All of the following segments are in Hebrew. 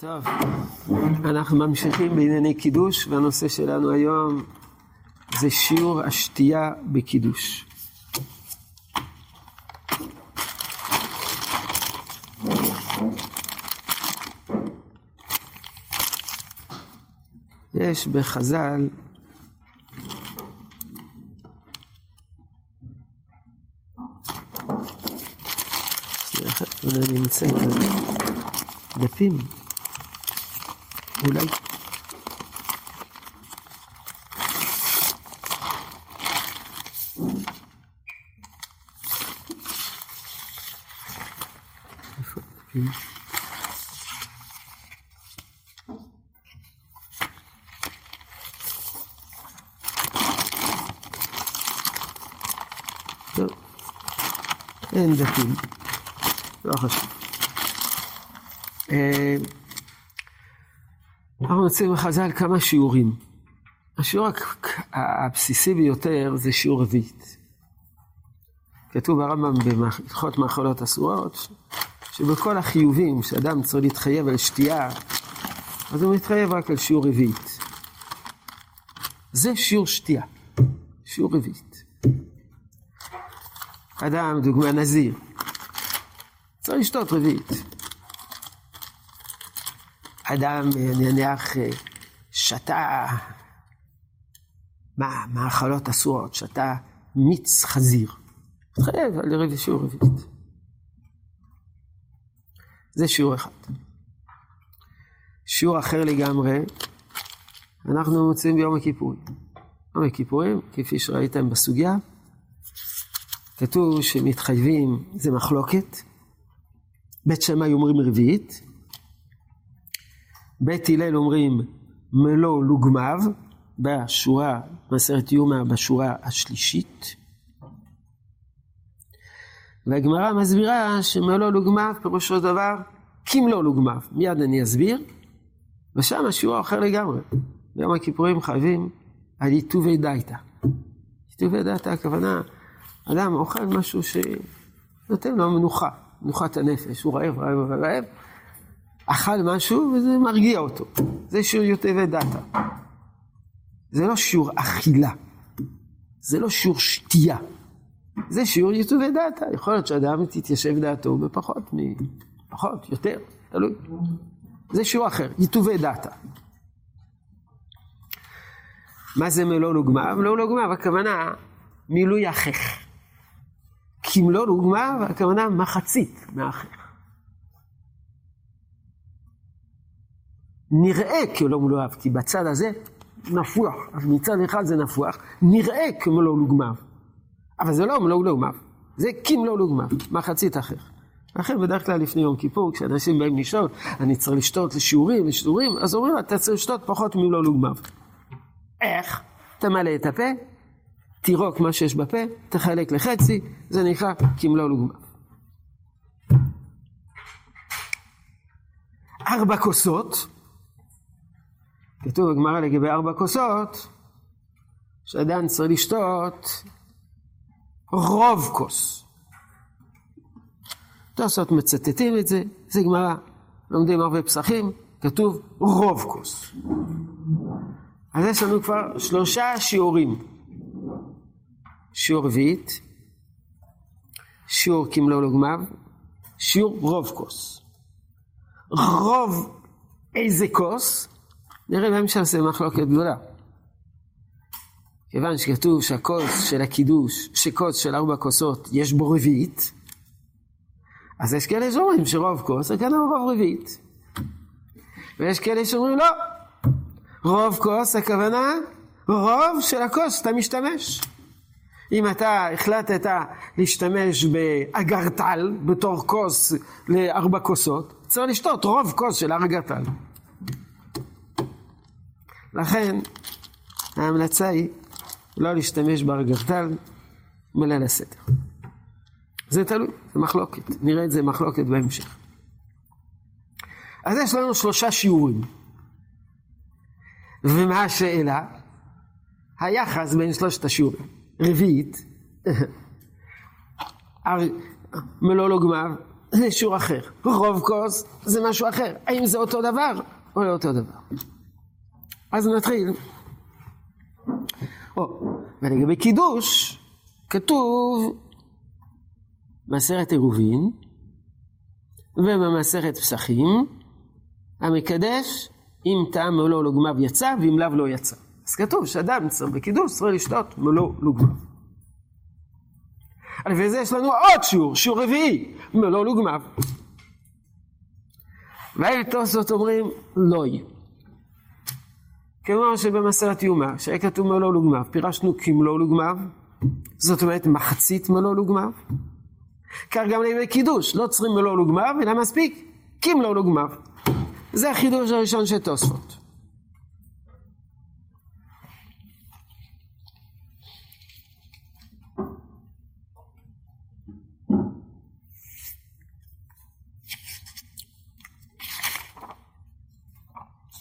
טוב, אנחנו ממשיכים בענייני קידוש, והנושא שלנו היום זה שיעור השתייה בקידוש. יש בחז"ל אולי נמצא כאן דפים, אולי. איפה הדפים? טוב, אין דפים, לא חשוב. אנחנו מוצאים בחז"ל כמה שיעורים. השיעור הבסיסי ביותר זה שיעור רביעית. כתוב ברמב"ם בהלכות מאכלות אסורות, שבכל החיובים שאדם צריך להתחייב על שתייה, אז הוא מתחייב רק על שיעור רביעית. זה שיעור שתייה, שיעור רביעית. אדם, דוגמה נזיר, צריך לשתות רביעית. אדם, נניח, שתה, מה, מאכלות אסורות, שתה מיץ חזיר. מתחייב על שיעור רביעית. זה שיעור אחד. שיעור אחר לגמרי, אנחנו מוצאים ביום הכיפורים. יום הכיפורים, כפי שראיתם בסוגיה, כתוב שמתחייבים, זה מחלוקת. בית שמאי אומרים רביעית, בית הלל אומרים מלוא לוגמיו, בשורה, מסרת יומא בשורה השלישית. והגמרא מסבירה שמלוא לוגמיו פירושו דבר כמלוא לוגמיו. מיד אני אסביר. ושם השיעור אחר לגמרי. ביום הכיפורים חייבים על יטובי דייתא. יטובי דייתא הכוונה, אדם אוכל משהו שנותן לו מנוחה, מנוחת הנפש, הוא רעב, רעב, רעב, רעב, אכל משהו וזה מרגיע אותו. זה שיעור יטובי דייתא. זה לא שיעור אכילה, זה לא שיעור שתייה. זה שיעור יטובי דעתה. יכול להיות שאדם תתיישב דעתו בפחות מ... פחות, יותר, תלוי. זה שיעור אחר, יטובי דעתה. מה זה מלוא לוגמיו? מלוא לוגמיו, הכוונה מילוי החך. כמלוא לוגמיו, הכוונה מחצית מהחך. נראה כלא מלואיו, כי בצד הזה נפוח, אז מצד אחד זה נפוח, נראה כמלוא לוגמיו. אבל זה לא מלוא לוגמיו, זה כמלוא לוגמיו, מחצית אחר. לכן בדרך כלל לפני יום כיפור, כשאנשים באים לשאול, אני צריך לשתות לשיעורים, לשיעורים, אז אומרים, אתה צריך לשתות פחות ממלוא לוגמיו. איך? תמלא את הפה, תירוק מה שיש בפה, תחלק לחצי, זה נקרא כמלוא לוגמיו. ארבע כוסות, כתוב בגמרא לגבי ארבע כוסות, שאדם צריך לשתות רוב כוס. תוספות מצטטים את זה, זה גמרא, לומדים הרבה פסחים, כתוב רוב כוס. אז יש לנו כבר שלושה שיעורים. שיעור רביעית, שיעור כמלוא לוגמיו, שיעור רוב כוס. רוב איזה כוס? נראה בהמשך זה מחלוקת גדולה. כיוון שכתוב שהכוס של הקידוש, שכוס של ארבע כוסות יש בו רביעית, אז יש כאלה שאומרים שרוב כוס זה כנראה רוב רביעית. ויש כאלה שאומרים לא, רוב כוס הכוונה רוב של הכוס שאתה משתמש. אם אתה החלטת להשתמש באגרטל בתור כוס לארבע כוסות, צריך לשתות רוב כוס של אגרטל. לכן ההמלצה היא לא להשתמש בארגרטל בליל הסדר. זה תלוי, זה מחלוקת. נראה את זה מחלוקת בהמשך. אז יש לנו שלושה שיעורים. ומה השאלה? היחס בין שלושת השיעורים. רביעית, מלוא לוגמיו, זה שיעור אחר. רוב כוס זה משהו אחר. האם זה אותו דבר או לא אותו דבר? אז נתחיל. או, ולגבי קידוש, כתוב מסרת עירובין ובמסרת פסחים, המקדש אם טעם מלוא לוגמיו יצא ואם לאו לא יצא. אז כתוב שאדם צריך בקידוש צריך לשתות מלוא לוגמיו. וזה יש לנו עוד שיעור, שיעור רביעי, מלוא לוגמיו. והתוספות אומרים לא יהיה. כמו שבמסרת יומא, שהיה כתוב מלוא לוגמיו, פירשנו כמלוא לוגמיו, זאת אומרת מחצית מלוא לוגמיו. כך גם לימי קידוש, לא צריכים מלוא לוגמיו, אלא מספיק כמלוא לוגמיו. זה החידוש הראשון של תוספות.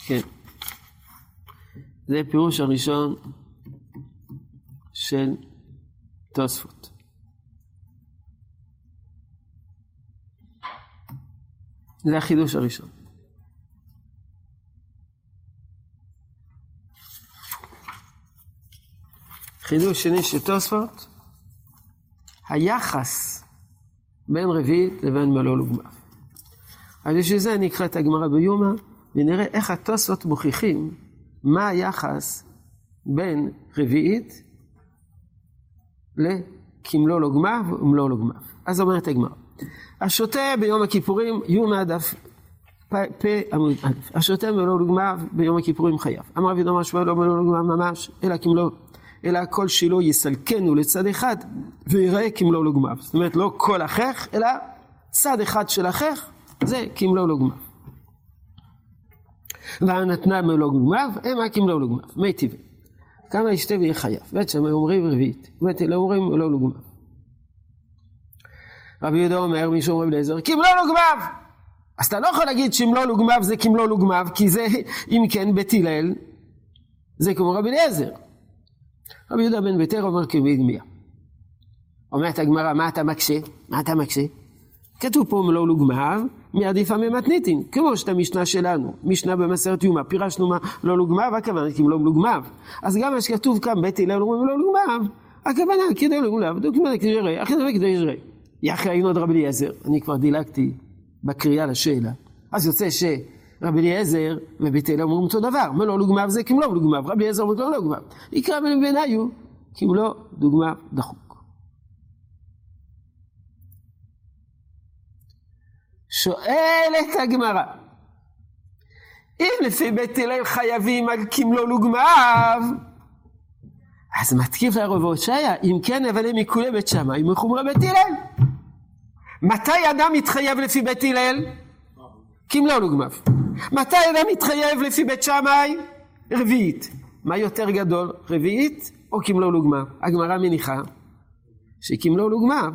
כן. זה פירוש הראשון של תוספות. זה החידוש הראשון. חידוש שני של תוספות, היחס בין רביעית לבין מלול וגמר. אז בשביל זה נקרא את הגמרא ביומא, ונראה איך התוספות מוכיחים מה היחס בין רביעית לכמלוא לו גמר ומלוא לו גמר. אז אומרת הגמרא, השותה ביום הכיפורים, יומא דף פ עמוד א', השותה מלוא לו גמר ביום הכיפורים חייב. אמר רבי דומר שמואל לא מלוא לו גמר ממש, אלא כמלוא אלא הכל שלו יסלקנו לצד אחד ויראה כמלוא לוגמיו. זאת אומרת, לא כל אחיך, אלא צד אחד של אחיך, זה כמלוא לוגמיו. והנתנה מלוא לוגמיו, המה כמלוא לוגמיו, מי טבעי. כמה ישתה ויהיה חייב. בית שמאי אומרים רביעית, בית אלה אומרים מלוא לוגמיו. רבי יהודה אומר, מישהו אומר אליעזר, כמלוא לוגמיו! אז אתה לא יכול להגיד שמלוא לוגמיו זה כמלוא לוגמיו, כי זה, אם כן, בית הלל, זה כמו רבי אליעזר. רבי יהודה בן ביתר אומר כמדמיה. אומרת הגמרא, מה אתה מקשה? מה אתה מקשה? כתוב פה מלוא לוגמיו, מעדיפה ממתניתין, כמו שאת המשנה שלנו, משנה במסרת יומא, פירשנו מה לא לוגמיו, הכוונה כי מלוא לוגמיו. אז גם מה שכתוב כאן, בית הלל אומרים מלוא לוגמיו, הכוונה כדי לוגמיו, דוקמנט כדי יראה, אחרי זה כדי יראה. יחי היינו עוד רבי אליעזר, אני כבר דילגתי בקריאה לשאלה. אז יוצא ש... רבי אליעזר ובית אלה אומרים אותו דבר, לו לוגמיו זה כמלוא דוגמיו, רבי אליעזר אומר לו לוגמיו. יקרא בן בעיניו כמלוא דוגמיו דחוק. שואלת הגמרא, אם לפי בית הלל חייבים על כמלוא לוגמיו, אז מתקיף לרב הושעיה, אם כן אבל הם מכולי בית שמאי מחומרי בית הלל. מתי אדם מתחייב לפי בית הלל? כמלוא לוגמיו. מתי אדם מתחייב לפי בית שמאי? רביעית. מה יותר גדול, רביעית או כמלוא לוגמה? הגמרא מניחה שכמלוא לוגמה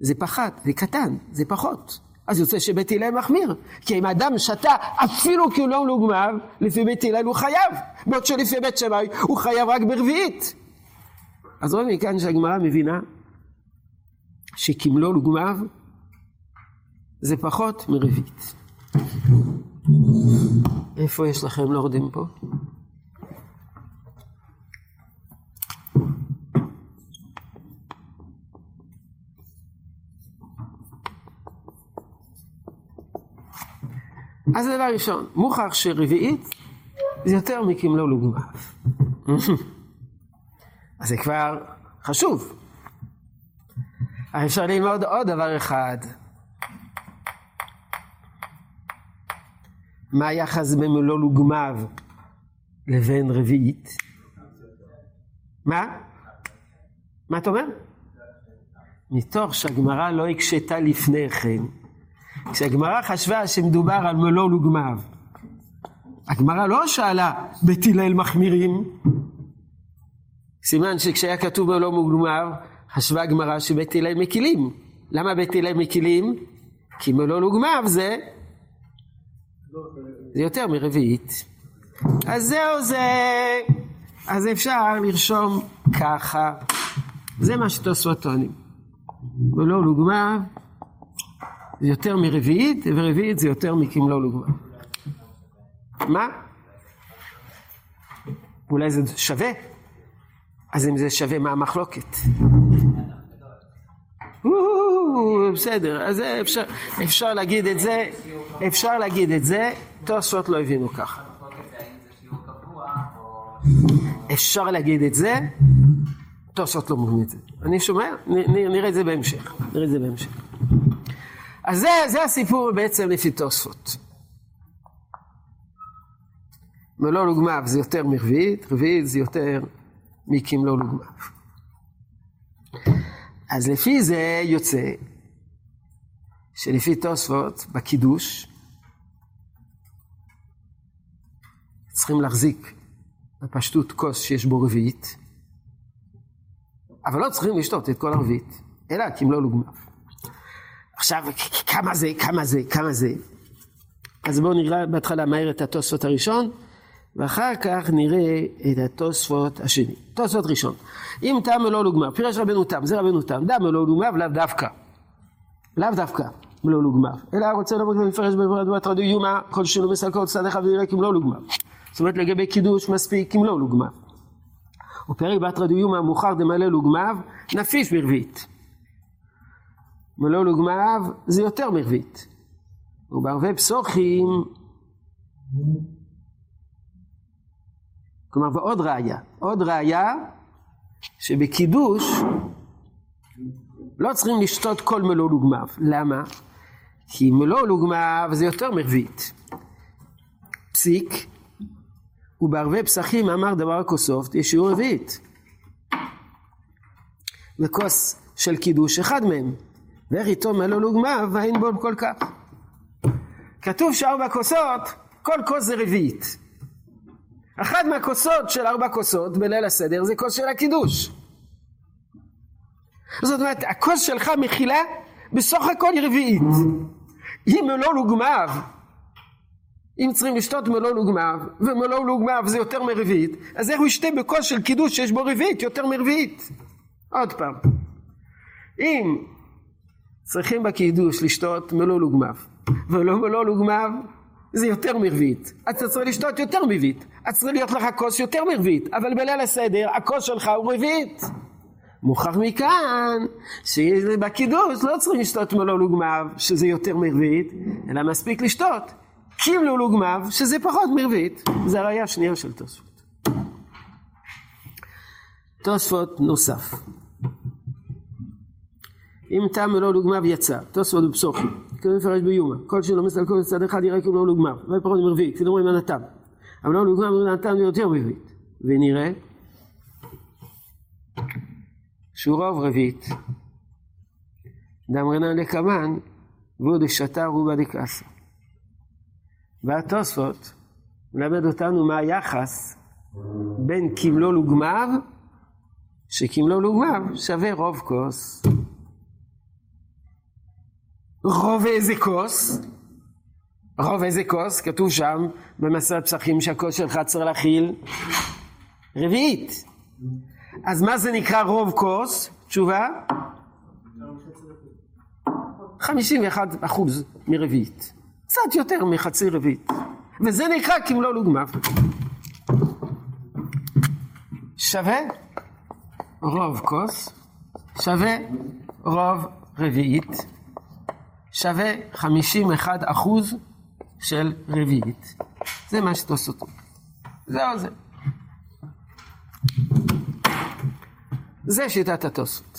זה פחת, זה קטן, זה פחות. אז יוצא שבית הלל מחמיר. כי אם אדם שתה אפילו כמלוא לוגמה, לפי בית הלל הוא חייב. בעוד שלפי בית שמאי הוא חייב רק ברביעית. אז רואים מכאן שהגמרא מבינה שכמלוא לוגמיו זה פחות מרביעית. איפה יש לכם לורדים פה? אז דבר ראשון, מוכח שרביעית זה יותר מכמלוא לוגמה. אז זה כבר חשוב. אפשר ללמוד עוד דבר אחד. מה היחס בין מלוא לוגמיו לבין רביעית? מה? מה אתה אומר? מתוך שהגמרא לא הקשתה לפני כן, כשהגמרא חשבה שמדובר על מלוא לוגמיו, הגמרא לא שאלה בית הלל מחמירים, סימן שכשהיה כתוב מלוא לוגמיו, חשבה הגמרא שבית הלל מקילים. למה בית הלל מקילים? כי מלוא לוגמיו זה זה יותר מרביעית. אז זהו זה, אז אפשר לרשום ככה, זה מה שתוספות טוענים. ולא לוגמה, יותר מרביעית, ורביעית זה יותר מכמלול וגמר. מה? אולי זה שווה? אז אם זה שווה, מה המחלוקת? בסדר, אז אפשר, אפשר להגיד את זה, אפשר להגיד את זה, תוספות לא הבינו ככה. אפשר להגיד את זה, תוספות לא מבין את זה. אני שומע? נראה את זה בהמשך. נראה את זה בהמשך. אז זה, זה הסיפור בעצם לפי תוספות. מלוא לוגמיו זה יותר מרביעית, רביעית זה יותר מכמלוא לוגמיו. אז לפי זה יוצא שלפי תוספות בקידוש צריכים להחזיק בפשטות כוס שיש בו רביעית, אבל לא צריכים לשתות את כל הרביעית, אלא כמלוא לוגמיו. עכשיו, כמה זה, כמה זה, כמה זה. אז בואו נראה בהתחלה מהר את התוספות הראשון, ואחר כך נראה את התוספות השני. תוספות ראשון. אם תם ולא לוגמר, פירש רבנו תם, זה רבנו תם, דם ולא לוגמר ולאו דווקא. לאו דווקא ולא לוגמר. אלא רוצה לומר ולפרש בברת רדיו יומא, כל שלא מסלקות צד אחד ויראה כמלוא לוגמר. זאת אומרת לגבי קידוש מספיק כמלוא לוגמר. ופרק בת רדיו יומא מאוחר דמלא לוגמר, נפיף ברביעית. מלוא לוגמר זה יותר מרבית. ובערבי פסוחים כלומר, ועוד ראיה, עוד ראיה שבקידוש לא צריכים לשתות כל מלוא לוגמיו. למה? כי מלוא לוגמיו זה יותר מרבית. פסיק, ובערבי פסחים אמר דבר הכוסופת, יש שיעור רביעית. וכוס של קידוש אחד מהם. ואיך איתו מלוא לוגמיו ואין בו כל כך. כתוב שארבע כוסות, כל כוס זה רביעית. אחת מהכוסות של ארבע כוסות בליל הסדר זה כוס של הקידוש. זאת אומרת, הכוס שלך מכילה בסך הכל רביעית. אם מלוא לוגמיו, אם צריכים לשתות מלוא לוגמיו, ומלוא לוגמיו זה יותר מרביעית, אז איך הוא ישתה בכוס של קידוש שיש בו רביעית יותר מרביעית? עוד פעם. אם צריכים בקידוש לשתות מלוא לוגמיו, ולא מלוא לוגמיו, זה יותר מרבית. אתה צריך לשתות יותר מרבית. אז צריך להיות לך כוס יותר מרבית. אבל בליל הסדר, הכוס שלך הוא רבית. מוכח מכאן, שבקידוש לא צריכים לשתות מלוא לוגמיו, שזה יותר מרבית, אלא מספיק לשתות קימלו לוגמיו, שזה פחות מרבית. זה הראייה השנייה של תוספות. תוספות נוסף. אם תם מלוא לוגמיו יצא, תוספות בפסוחים. כדי לפרש ביומה. כל שלא מסתלקו לצד אחד יראה כאילו לא לוגמר, ופחות מרביעית, כדי אומרים הנתם. אבל לא לוגמר, הנתם זה יותר מרביעית. ונראה שהוא רוב רביעית. דמרנן לקמן, והוא דשתה רובה דקאסה. והתוספות מלמד אותנו מה היחס בין כמלול וגמר, שכמלול וגמר שווה רוב כוס. רוב איזה כוס? רוב איזה כוס? כתוב שם במסרת פסחים שהכוס שלך צריך להכיל רביעית. אז מה זה נקרא רוב כוס? תשובה? 51 אחוז מרביעית. קצת יותר מחצי רביעית. וזה נקרא כמלוא לוגמיו. שווה רוב כוס, שווה רוב רביעית. שווה 51 אחוז של רביעית. זה מה שתעשו. זהו זה. זה שיטת התוספות.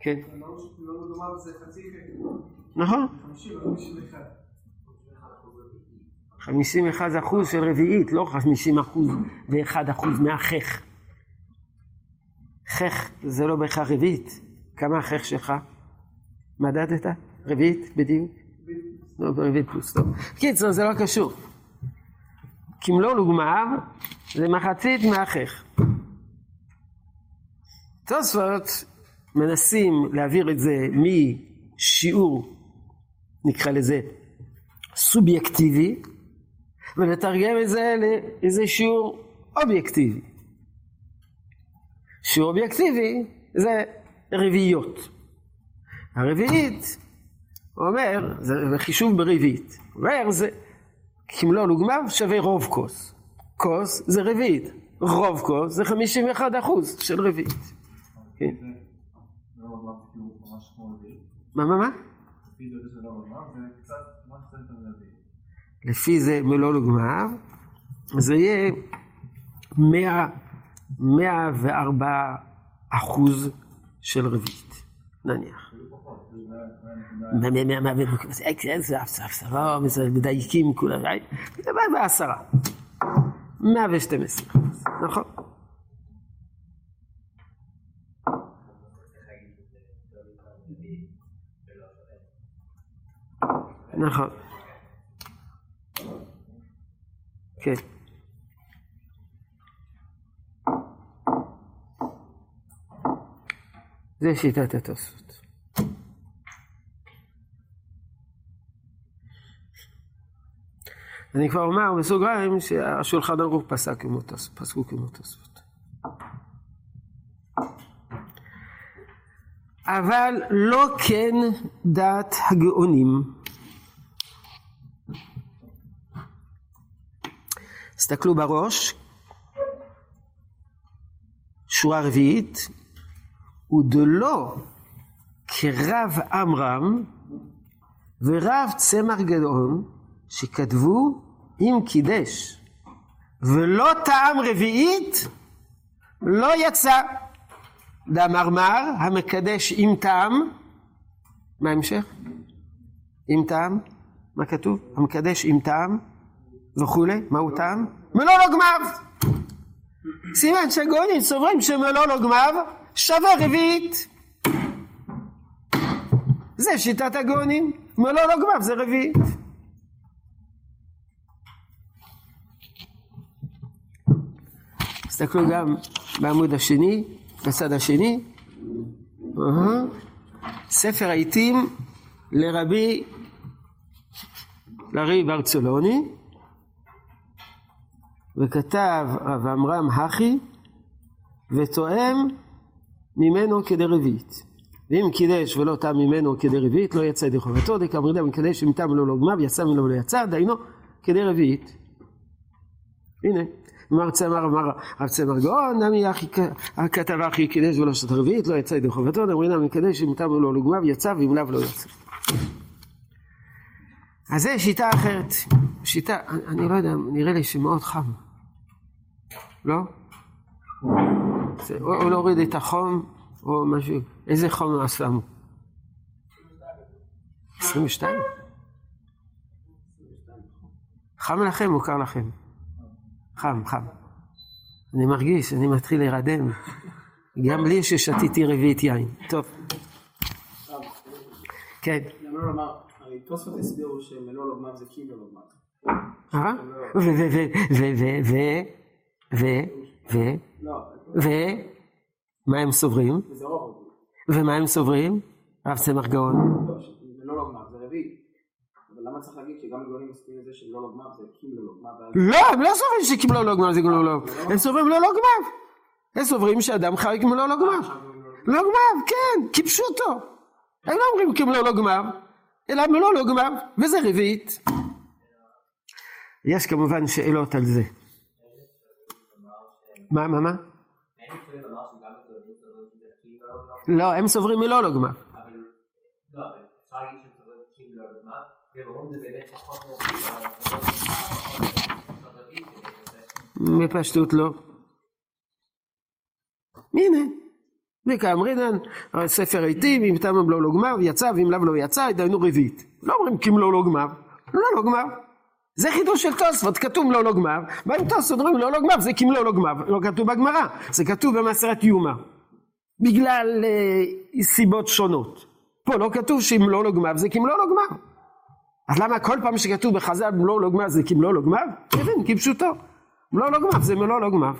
כן. נכון. 51 אחוז של רביעית, לא 50 אחוז ואחד אחוז מהחך. חך זה לא בהכרח רביעית. כמה החך שלך? מדדת? רביעית בדיוק? לא, רביעית פלוס, טוב. קיצר, זה לא קשור. כמלוא לוגמר זה מחצית מהחך. תוספות מנסים להעביר את זה משיעור, נקרא לזה, סובייקטיבי, ולתרגם את זה לאיזה שיעור אובייקטיבי. שיעור אובייקטיבי זה רביעיות. הרביעית, הוא אומר, זה חישוב ברביעית. הוא אומר, זה כמלוא לוגמיו שווה רוב כוס. כוס זה רביעית, רוב כוס זה 51 אחוז של רביעית. כן. מה, מה, מה? לפי זה מלוא לוגמיו, זה יהיה 100, 104 אחוז של רביעית, נניח. מדייקים כולם, בעשרה. 112 נכון. נכון. כן. זה שיטת התוספות. אני כבר אומר בסוגריים שהשולחן ערוך פסק כמו תוספות, פסקו כמו תוספות. אבל לא כן דעת הגאונים. תסתכלו בראש, שורה רביעית, ודלא כרב עמרם ורב צמר גדעון שכתבו אם קידש ולא טעם רביעית לא יצא. דאמרמר המקדש עם טעם, מה ההמשך? עם טעם, מה כתוב? המקדש עם טעם וכולי, מהו טעם? מלוא לוגמיו. סימן שהגויים סוברים שמלוא לוגמיו שווה רביעית. זה שיטת הגאונים, מלוא לוגמיו זה רביעית. תסתכלו גם בעמוד השני, בצד השני. ספר העיתים לרבי לרי ברצלוני, וכתב רב עמרם הכי, ותואם ממנו כדי רביעית. ואם קידש ולא טעם ממנו כדי רביעית, לא יצא ידי חובתו, דקאמרידה מקדש אם טעם לא לוגמה ויצא ממנו לא יצא, דהיינו כדי רביעית. הנה, אמר צמר אמר רב צמר גאון, נמי אחי כתב אחי קידש ולא שת רביעית, לא יצא ידי חובתו, דאמרינה מקדש אם טעם לא לוגמה ויצא ואם לאו לא יצא. אז זה שיטה אחרת. שיטה, אני לא יודע, נראה לי שמאוד חם. לא? או, או להוריד את החום, או משהו. איזה חום לא שמו? 22? חם לכם או קר לכם? חם, חם. אני מרגיש, אני מתחיל להירדם. גם לי ששתיתי רביעית יין. טוב. כן. תוספות הסבירו שמלוא לוגמיו זה כאילו לוגמיו. אה? ו... ו... ו... ו... ו... ו... ו... מה הם סוברים? ומה הם סוברים? רב צמח גאון. לא שגם גאונים מסכימים לזה שלא לוגמיו זה כאילו לוגמיו? לא, הם לא סוברים כאילו לוגמיו. הם סוברים לא לוגמיו. הם סוברים שאדם חי כמו לא לוגמיו. לוגמיו, כן, כפשוטו. הם לא אומרים כמו לוגמיו. אלא מלוא לוגמיו, וזה רביעית. יש כמובן שאלות על זה. מה, מה, מה? לא, הם סוברים מלוא לוגמיו. בפשטות לא. הנה. וכאמרינן, ספר עיתים, אם תמם לא לוגמיו, יצא, ואם לאו לא יצא, דהיינו רביעית. לא אומרים כמלוא לוגמיו, לא לוגמיו. זה חידוש של תוספות, כתוב לא לוגמיו, באים תוספות אומרים לא לוגמיו, זה כמלוא לוגמיו, לא כתוב בגמרא, זה כתוב במסרת יומא. בגלל אה, סיבות שונות. פה לא כתוב שאם לא לוגמיו זה כמלוא לוגמיו. אז למה כל פעם שכתוב בחז"ל מלוא לוגמיו זה כמלוא לוגמיו? כן, כפשוטו. מלוא לוגמיו זה מלוא לוגמיו.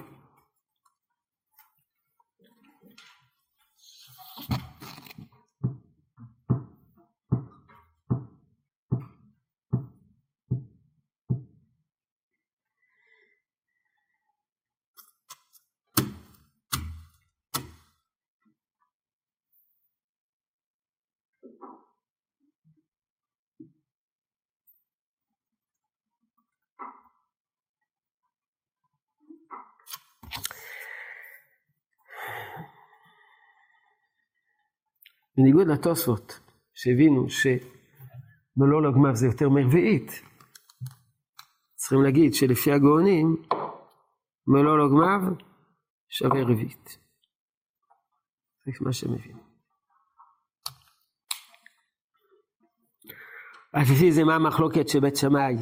בניגוד לתוספות, שהבינו שמלוא לגמר זה יותר מרביעית, צריכים להגיד שלפי הגאונים, מלוא לגמר שווה רביעית. זה מה שהם הבינו. אז לפי זה מה המחלוקת של בית שמאי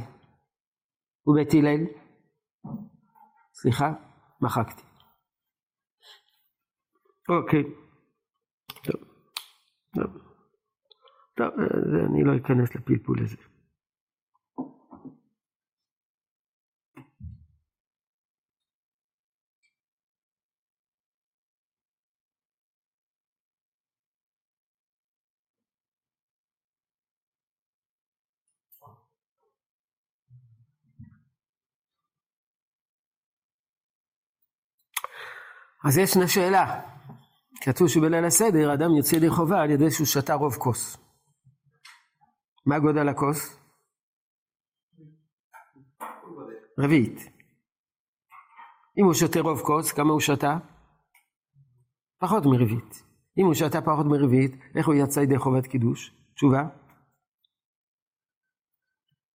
ובית הלל? סליחה, מחקתי. אוקיי. טוב. טוב. טוב, אני לא אכנס לפלפול הזה. אז ישנה שאלה. כתוב שבליל הסדר אדם יוצא ידי חובה על ידי שהוא שתה רוב כוס. מה גודל הכוס? רביעית. אם הוא שותה רוב כוס, כמה הוא שתה? פחות מרביעית. אם הוא שתה פחות מרביעית, איך הוא יצא ידי חובת קידוש? תשובה?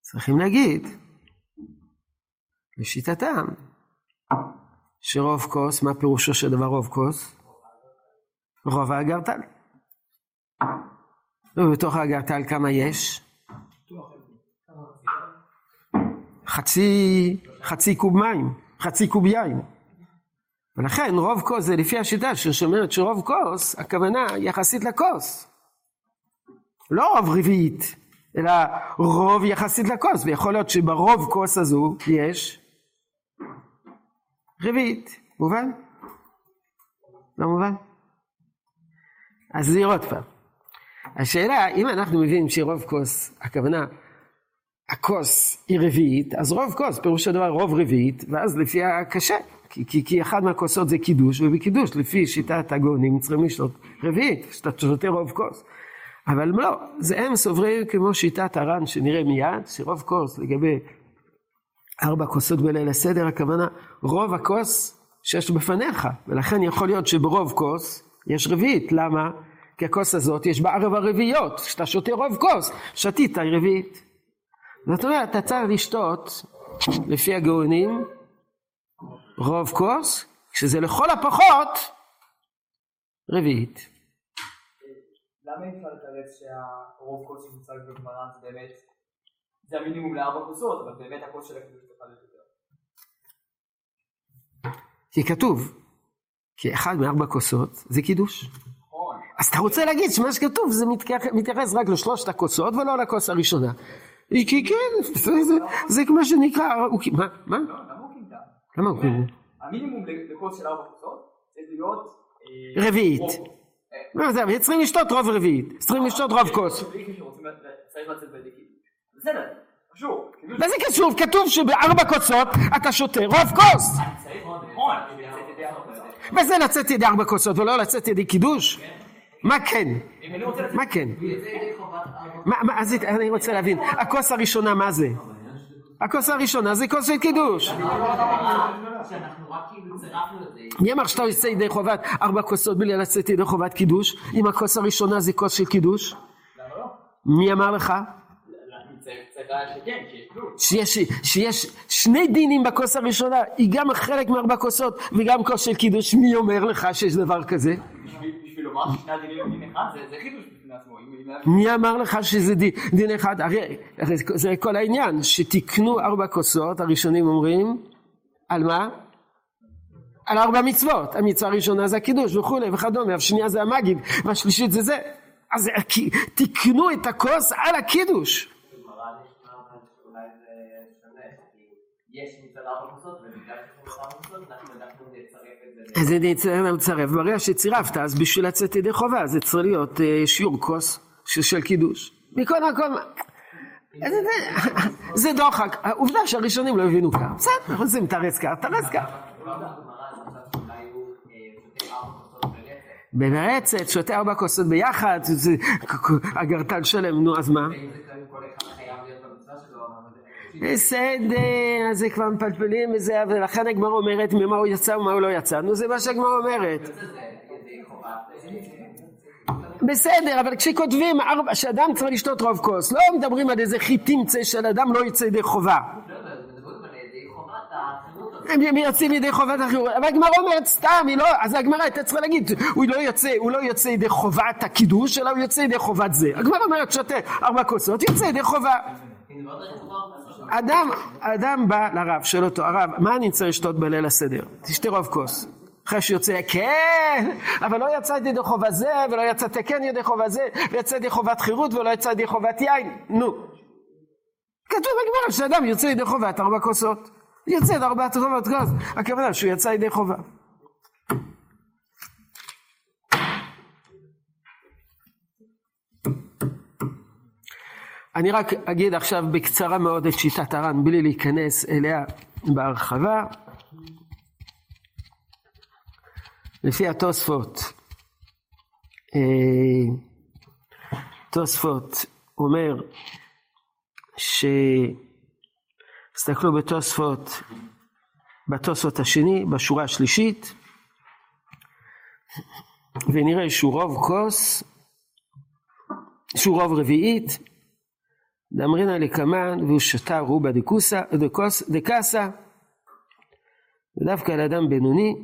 צריכים להגיד, לשיטתם, שרוב כוס, מה פירושו של דבר רוב כוס? רוב האגרטל. ובתוך האגרטל כמה יש? חצי, חצי קוב מים, חצי קוב יין. ולכן רוב כוס זה לפי השיטה שאומרת שרוב כוס, הכוונה יחסית לכוס. לא רוב רביעית, אלא רוב יחסית לכוס, ויכול להיות שברוב כוס הזו יש רביעית, מובן? לא מובן? אז נראה עוד פעם. השאלה, אם אנחנו מבינים שרוב כוס, הכוונה, הכוס היא רביעית, אז רוב כוס, פירוש הדבר רוב רביעית, ואז לפי הקשה, כי, כי, כי אחד מהכוסות זה קידוש, ובקידוש, לפי שיטת הגאונים, צריכים לשתות רביעית, שאתה שותה רוב כוס. אבל לא, זה הם סוברים כמו שיטת הר"ן שנראה מיד, שרוב כוס לגבי ארבע כוסות בליל הסדר, הכוונה רוב הכוס שיש בפניך, ולכן יכול להיות שברוב כוס יש רביעית, למה? כי הכוס הזאת יש בה ארבע רביעיות, כשאתה שותה רוב כוס, שתית היא רביעית. זאת אומרת, אתה צריך לשתות, לפי הגאונים, רוב כוס, כשזה לכל הפחות רביעית. למה אי אפשר לתרץ שהרוב כוס שמוצג בגמרא זה באמת, זה המינימום לארבע כוסות, אבל באמת הכוס של להיות יותר. כי כתוב, כי אחד מארבע כוסות זה קידוש. נכון. אז אתה רוצה להגיד שמה שכתוב זה מתייח- מתייחס רק לשלושת הכוסות ולא לכוס הראשונה. כי כן, זה, זה, זה כמו שנקרא, מה? מה? לא, למה הוא כאילו? המינימום לכוס של ארבע כוסות צריך להיות... אה, רביעית. זה, צריכים לשתות רוב רביעית, צריכים לשתות רוב כוס. קידוש. קידוש מה זה קשור? כתוב שבארבע כוסות אתה שותה רוב כוס. וזה לצאת ידי ארבע כוסות ולא לצאת ידי קידוש? מה כן? מה כן? אז אני רוצה להבין, הכוס הראשונה מה זה? הכוס הראשונה זה כוס של קידוש. מי אמר שאתה יוצא ידי חובת ארבע כוסות בלי לצאת ידי חובת קידוש? אם הכוס הראשונה זה כוס של קידוש? מי אמר לך? צריך שכן, שיש כלום. שיש, שיש שני דינים בכוס הראשונה, היא גם חלק מארבע כוסות וגם כוס של קידוש, מי אומר לך שיש דבר כזה? בשביל בשביל לומר ששני הדינים הם דין אחד, זה זה חידוש בפני עצמו. אם- אם- מי אמר לך שזה דין, דין אחד? הרי, הרי זה כל העניין, שתיקנו ארבע כוסות, הראשונים אומרים, על מה? על ארבע מצוות. המצווה הראשונה זה הקידוש וכולי וכדומה, השנייה זה המגיד, והשלישית זה זה. אז כי- תיקנו את הכוס על הקידוש. בגמרא יש פעם אחת שאולי זה שונה, כי יש מצד ארבע כוסות, ובגלל שיש מצד ארבע כוסות, אנחנו אנחנו נצרף את זה. אז אני צריך לצרף, ברגע שצירפת, אז בשביל לצאת ידי חובה זה צריך להיות אה, שיעור כוס של, קידוש. מכל מקום, זה, דוחק, העובדה שהראשונים לא הבינו ככה, בסדר, תרץ ככה. בגמרא זה מצב שאולי הוא אה, שותה ארבע כוסות ביחד, אגרטל שלם, נו אז מה? ואם זה כללי כל אחד חייב להיות במצווה שלו, אבל זה... בסדר, אז זה כבר מפלפלים וזה, ולכן הגמרא אומרת ממה הוא יצא ומה הוא לא יצא, נו זה מה שהגמרא אומרת. בסדר, אבל כשכותבים שאדם צריך לשתות רוב כוס, לא מדברים על איזה חיטינצה של אדם לא יצא ידי חובה. הם יוצאים ידי חובת החירות, אבל הגמרא אומרת סתם, היא לא, אז הגמרא הייתה צריכה להגיד, הוא לא יוצא, הוא לא יוצא ידי חובת הקידוש, אלא הוא יוצא ידי חובת זה. הגמרא אומרת שותה ארבע כוסות, יוצא ידי חובה. אדם, אדם בא לרב, שואל אותו, הרב, מה אני צריך לשתות בליל הסדר? תשתה רוב כוס. אחרי שיוצא, כן, אבל לא יצא ידי חובה זה, ולא יצאת כן ידי חובה זה, ויצא ידי חובת חירות, ולא יצא ידי חובת יין. נו. כתוב בגמרא שאדם יוצא ידי חובת ארבע כוסות. יוצא ידי ארבעת חובות כוס. הכוונה שהוא יצא ידי חובה. אני רק אגיד עכשיו בקצרה מאוד את שיטת הר"ן, בלי להיכנס אליה בהרחבה. לפי התוספות, אה, תוספות אומר ש... תסתכלו בתוספות, בתוספות השני, בשורה השלישית, ונראה שהוא רוב כוס, שהוא רוב רביעית, דאמרינא לקמן והוא שתה רובה דקוסה, דקוס, דקסה, ודווקא לאדם בינוני,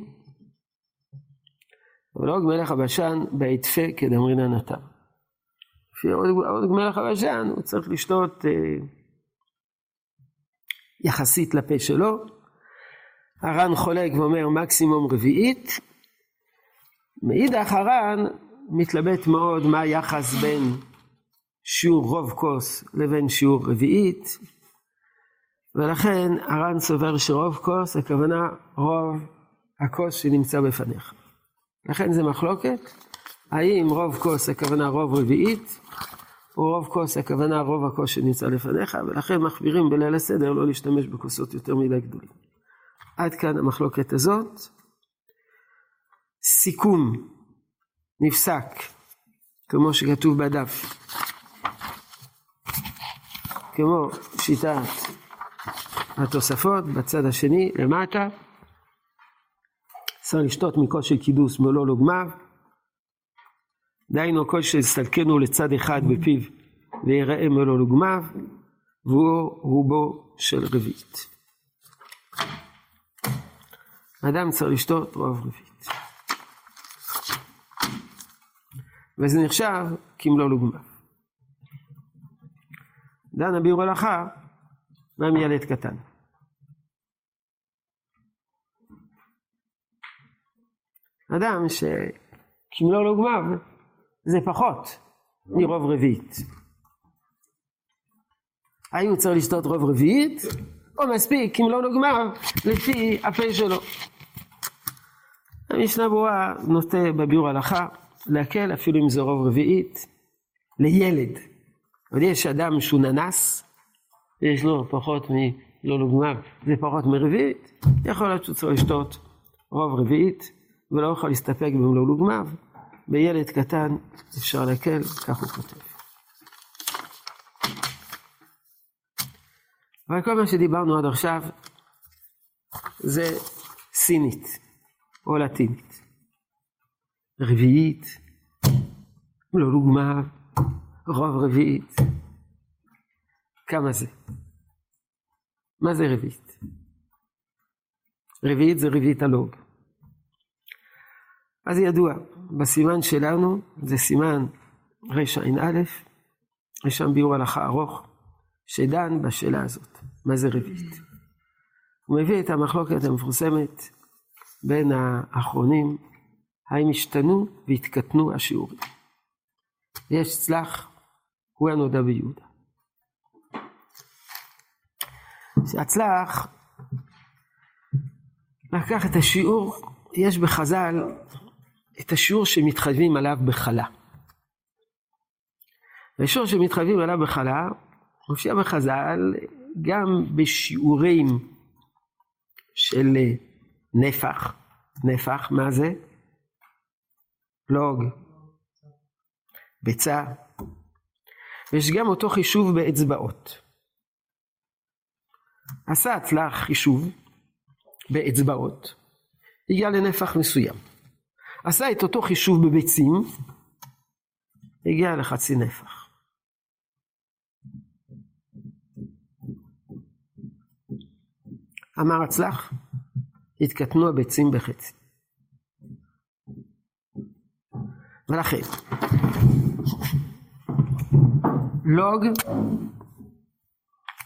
ולא מלך הבשן בהתפה כדאמרינא נתן. לפי עוד, עוד מלך הבשן הוא צריך לשתות אה, יחסית לפה שלו. הר"ן חולק ואומר מקסימום רביעית. מאידך הר"ן מתלבט מאוד מה היחס בין שיעור רוב כוס לבין שיעור רביעית, ולכן הר"ן סובר שרוב כוס הכוונה רוב הכוס שנמצא בפניך. לכן זה מחלוקת, האם רוב כוס הכוונה רוב רביעית, או רוב כוס הכוונה רוב הכוס שנמצא לפניך, ולכן מחמירים בליל הסדר לא להשתמש בכוסות יותר מדי גדולים. עד כאן המחלוקת הזאת. סיכום נפסק, כמו שכתוב בדף, כמו שיטת התוספות בצד השני למטה, צריך לשתות מכוס של קידוש מלוא לוגמיו, דהיינו כוס שיסתלקנו לצד אחד בפיו ויראה מלוא לוגמיו, והוא רובו של רביעית. אדם צריך לשתות רוב רביעית. וזה נחשב כמלוא לוגמיו. דן הביאור הלכה, עם ילד קטן? אדם שכמלוא לוגמיו זה פחות מרוב רביעית. האם הוא צריך לשתות רוב רביעית, או מספיק כמלוא לוגמיו לפי הפה שלו? המשנה ברורה נוטה בביאור הלכה להקל אפילו אם זה רוב רביעית לילד. אבל יש אדם שהוא ננס, ויש לו פחות מלא לוגמיו, זה פחות מרביעית, יכול להיות שהוא צריך לשתות רוב רביעית, ולא יכול להסתפק במלוא לוגמיו. בילד קטן אפשר להקל, כך הוא כותב. אבל כל מה שדיברנו עד עכשיו זה סינית או לטינית. רביעית, לא לוגמיו, רוב רביעית. כמה זה? מה זה רביעית? רביעית זה רביעית הלוג. אז ידוע, בסימן שלנו זה סימן רע"א, יש שם ביאור הלכה ארוך, שדן בשאלה הזאת, מה זה רביעית. הוא מביא את המחלוקת המפורסמת בין האחרונים, האם השתנו והתקטנו השיעורים. יש צלח, הוא הנודע ביהודה. שהצלח לקח את השיעור, יש בחז"ל את השיעור שמתחייבים עליו בחלה. והשיעור שמתחייבים עליו בחלה מופיע בחז"ל גם בשיעורים של נפח. נפח, מה זה? לוג, ביצה, ויש גם אותו חישוב באצבעות. עשה הצלח חישוב באצבעות, הגיע לנפח מסוים. עשה את אותו חישוב בביצים, הגיע לחצי נפח. אמר הצלח, התקטנו הביצים בחצי. ולכן, לוג,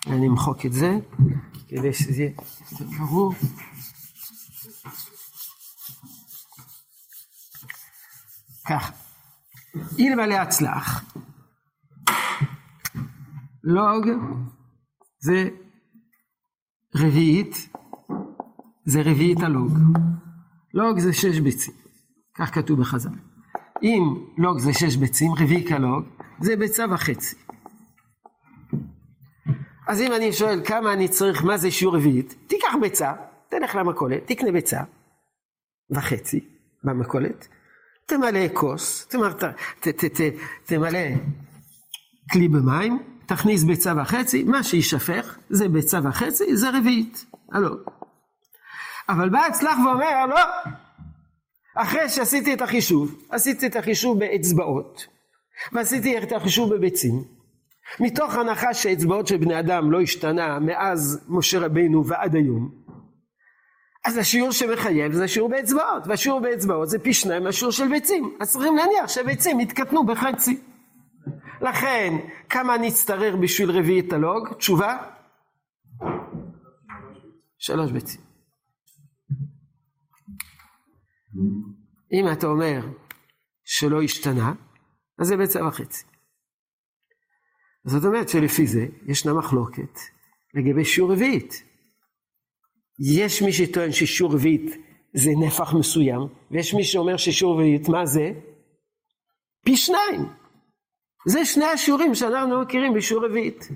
אני אמחוק את זה, כדי שזה יהיה ברור. ככה, אלמלא הצלח, לוג זה רביעית, זה רביעית הלוג. לוג זה שש ביצים, כך כתוב בחז"ל. אם לוג זה שש ביצים, רביעי כלוג, זה ביצה וחצי. אז אם אני שואל כמה אני צריך, מה זה שיעור רביעית, תיקח ביצה, תלך למכולת, תקנה ביצה וחצי במכולת, תמלא כוס, תמלא, ת, ת, ת, תמלא כלי במים, תכניס ביצה וחצי, מה שיישפך זה ביצה וחצי, זה רביעית, הלא. אבל בא הצלח ואומר, לא, אחרי שעשיתי את החישוב, עשיתי את החישוב באצבעות, ועשיתי את החישוב בביצים, מתוך הנחה שהאצבעות של בני אדם לא השתנה מאז משה רבינו ועד היום, אז השיעור שמחייב זה השיעור באצבעות, והשיעור באצבעות זה פי שניים מהשיעור של ביצים. אז צריכים להניח שהביצים יתקטנו בחצי. לכן, כמה נצטרך בשביל רביעית הלוג? תשובה? שלוש ביצים. אם אתה אומר שלא השתנה, אז זה ביצה וחצי. זאת אומרת שלפי זה ישנה מחלוקת לגבי שיעור רביעית. יש מי שטוען ששיעור רביעית זה נפח מסוים, ויש מי שאומר ששיעור רביעית, מה זה? פי שניים. זה שני השיעורים שאנחנו מכירים בשיעור רביעית.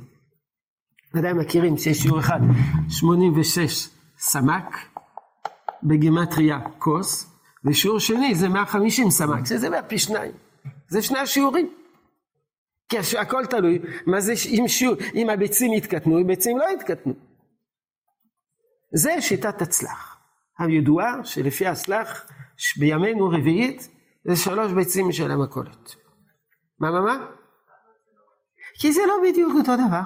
ודאי מכירים שיש שיעור אחד, 86 סמ"ק, בגימטריה כוס, ושיעור שני זה 150 סמ"ק, שזה בערך פי שניים. זה שני השיעורים. כי הכל תלוי, מה זה אם, שיעור, אם הביצים יתקטנו, הביצים לא יתקטנו. זה שיטת הצלח. הידועה שלפי הצלח בימינו רביעית זה שלוש ביצים של המכולת. מה מה מה? כי זה לא בדיוק אותו דבר.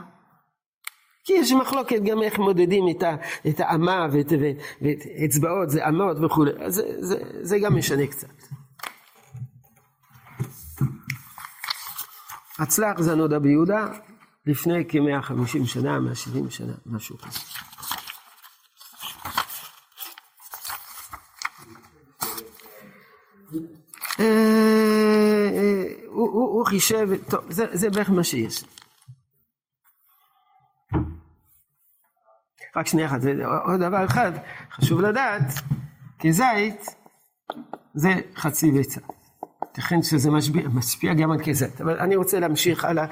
כי יש מחלוקת גם איך מודדים את, ה, את האמה ואת, ואת, ואת אצבעות, זה אמות וכולי, זה, זה, זה גם משנה קצת. הצלח זה נודע ביהודה לפני כ-150 שנה, 170 שנה, משהו כזה. אה, אה, הוא חישב, טוב, זה בערך מה שיש. רק שנייה אחת, עוד דבר אחד חשוב לדעת, כזית זה חצי ביצה. ייתכן שזה משפיע, משפיע גם על כזית, אבל אני רוצה להמשיך הלאה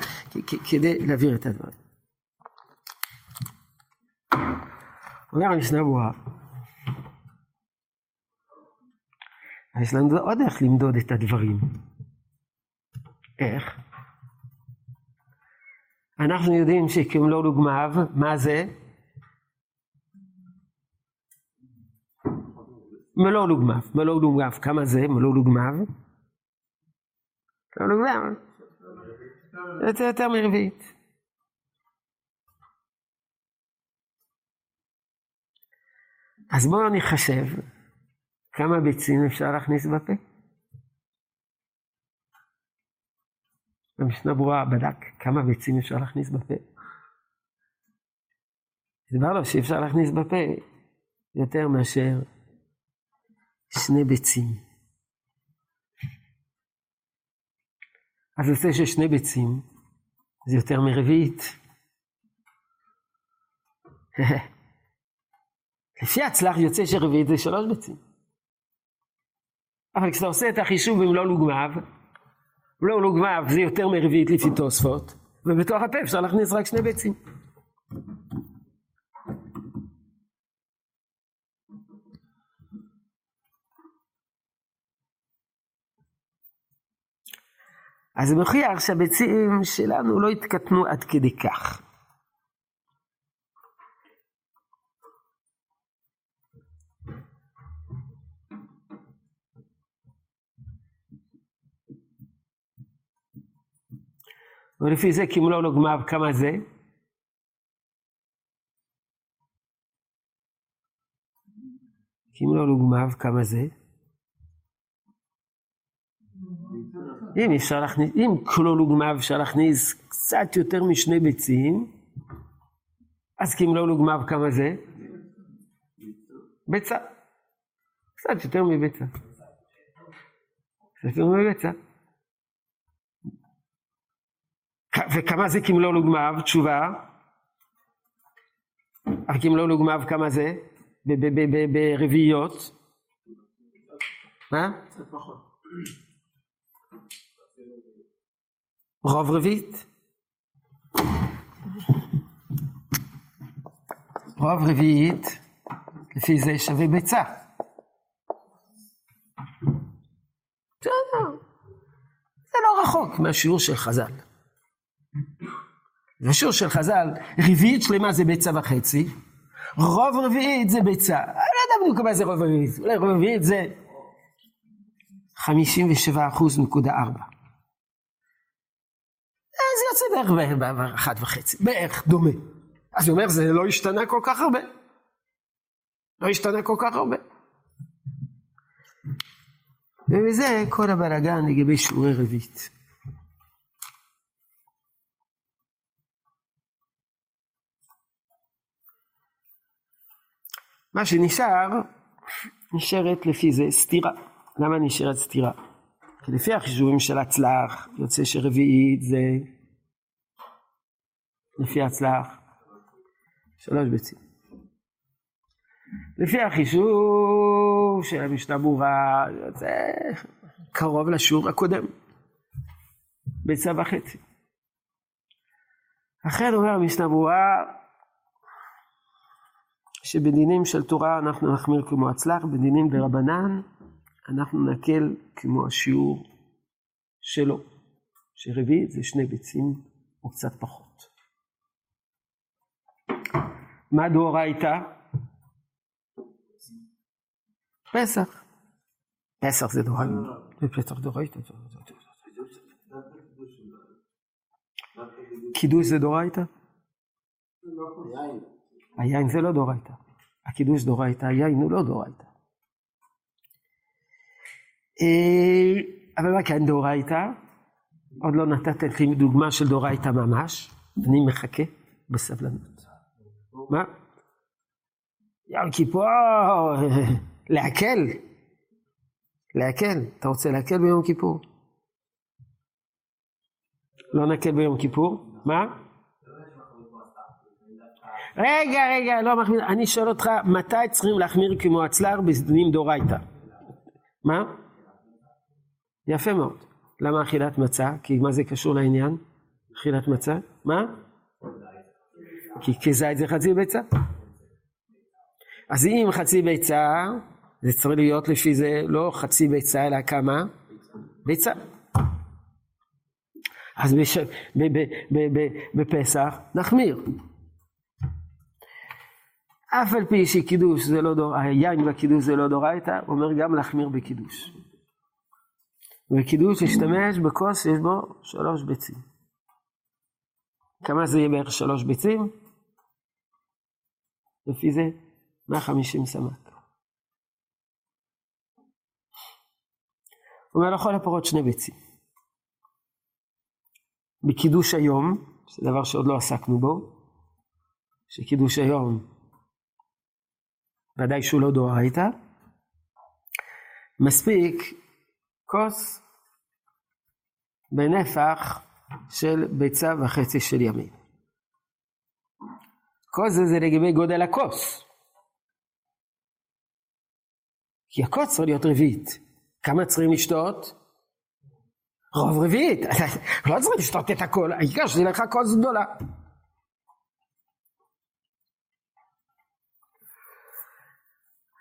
כדי להעביר את הדברים. אומר המשנה ברורה, יש לנו עוד איך למדוד את הדברים. איך? אנחנו יודעים שכמלוא דוגמיו, מה זה? מלוא דוגמיו, מלוא דוגמיו, כמה זה מלוא דוגמיו? מלוא דוגמיו, זה יותר מרביעית. אז בואו נחשב כמה ביצים אפשר להכניס בפה. המשנה ברורה בדק כמה ביצים אפשר להכניס בפה. הסבר לו שאפשר להכניס בפה יותר מאשר שני ביצים. אז יוצא ששני ביצים זה יותר מרביעית. לפי הצלח יוצא שרביעית זה שלוש ביצים. אבל כשאתה עושה את החישוב במלוא לוגמיו, מלוא לוגמיו זה יותר מרביעית לפי תוספות, ובתוך הפה אפשר להכניס רק שני ביצים. אז זה מוכיח שהביצים שלנו לא התקטנו עד כדי כך. ולפי זה קימלו לו גמר כמה זה? קימלו לו גמר כמה זה? אם אפשר להכניס, אם כלול וגמר אפשר להכניס קצת יותר משני ביצים, אז קימלו לו גמר כמה זה? ביצה. קצת יותר מביצה. קצת יותר מביצה. וכמה זה כמלוא לוגמיו? תשובה. כמלוא לוגמיו כמה זה? ברביעיות? מה? רוב רביעית. רוב רביעית, לפי זה שווה ביצה. בסדר. זה לא רחוק מהשיעור של חז"ל. בשיעור של חז"ל, רביעית שלמה זה ביצה וחצי, רוב רביעית זה ביצה. אני לא יודע בדיוק מה זה רוב רביעית, אולי רוב רביעית זה 57 אחוז נקודה ארבע. זה יוצא בערך באחת וחצי, בערך דומה. אז הוא אומר, זה לא השתנה כל כך הרבה. לא השתנה כל כך הרבה. ומזה כל הבלאגן לגבי שיעורי רביעית. מה שנשאר, נשארת לפי זה סתירה. למה נשארת סתירה? כי לפי החישובים של הצלח, יוצא שרביעית זה, לפי הצלח, שלוש ביצים. לפי החישוב של המשנה ברורה, זה קרוב לשיעור הקודם, ביצה וחצי. אחרי אומר המשנה ברורה, שבדינים של תורה אנחנו נחמיר כמו הצלח, בדינים דרבנן אנחנו נקל כמו השיעור שלו, שרביעית זה שני ביצים או קצת פחות. מה דאורייתא? פסח. פסח זה דאורייתא. דאורייתא. קידוש זה דאורייתא? היין זה לא דורייתא. הקידוש דורייתא, היין הוא לא דורייתא. אה, אבל מה כן דורייתא? עוד לא נתת לי דוגמה של דורייתא ממש, אני מחכה בסבלנות. מה? יום כיפור, להקל. להקל. אתה רוצה להקל ביום כיפור? לא נקל ביום כיפור? מה? רגע, רגע, לא מחמיר, אני שואל אותך, מתי צריכים להחמיר כמו הצלר בדינים דאורייתא? מה? יפה מאוד. למה אכילת מצה? כי מה זה קשור לעניין? אכילת מצה? מה? כי כזית זה חצי ביצה. אז אם חצי ביצה, זה צריך להיות לפי זה לא חצי ביצה, אלא כמה? ביצה. אז בש... בפסח נחמיר. אף על פי שקידוש זה לא דור, היין בקידוש זה לא דורייתא, הוא אומר גם להחמיר בקידוש. בקידוש להשתמש בכוס שיש בו שלוש ביצים. כמה זה יהיה בערך שלוש ביצים? לפי זה 150 סמ"ק. אומר לכל הפרות שני ביצים. בקידוש היום, זה דבר שעוד לא עסקנו בו, שקידוש היום ודאי שהוא לא דאורייתא, מספיק כוס בנפח של ביצה וחצי של ימין. כוס זה, זה לגבי גודל הכוס. כי הכוס צריך להיות רביעית. כמה צריכים לשתות? רוב רביעית. לא צריכים לשתות את הכל, העיקר שזה לך כוס גדולה.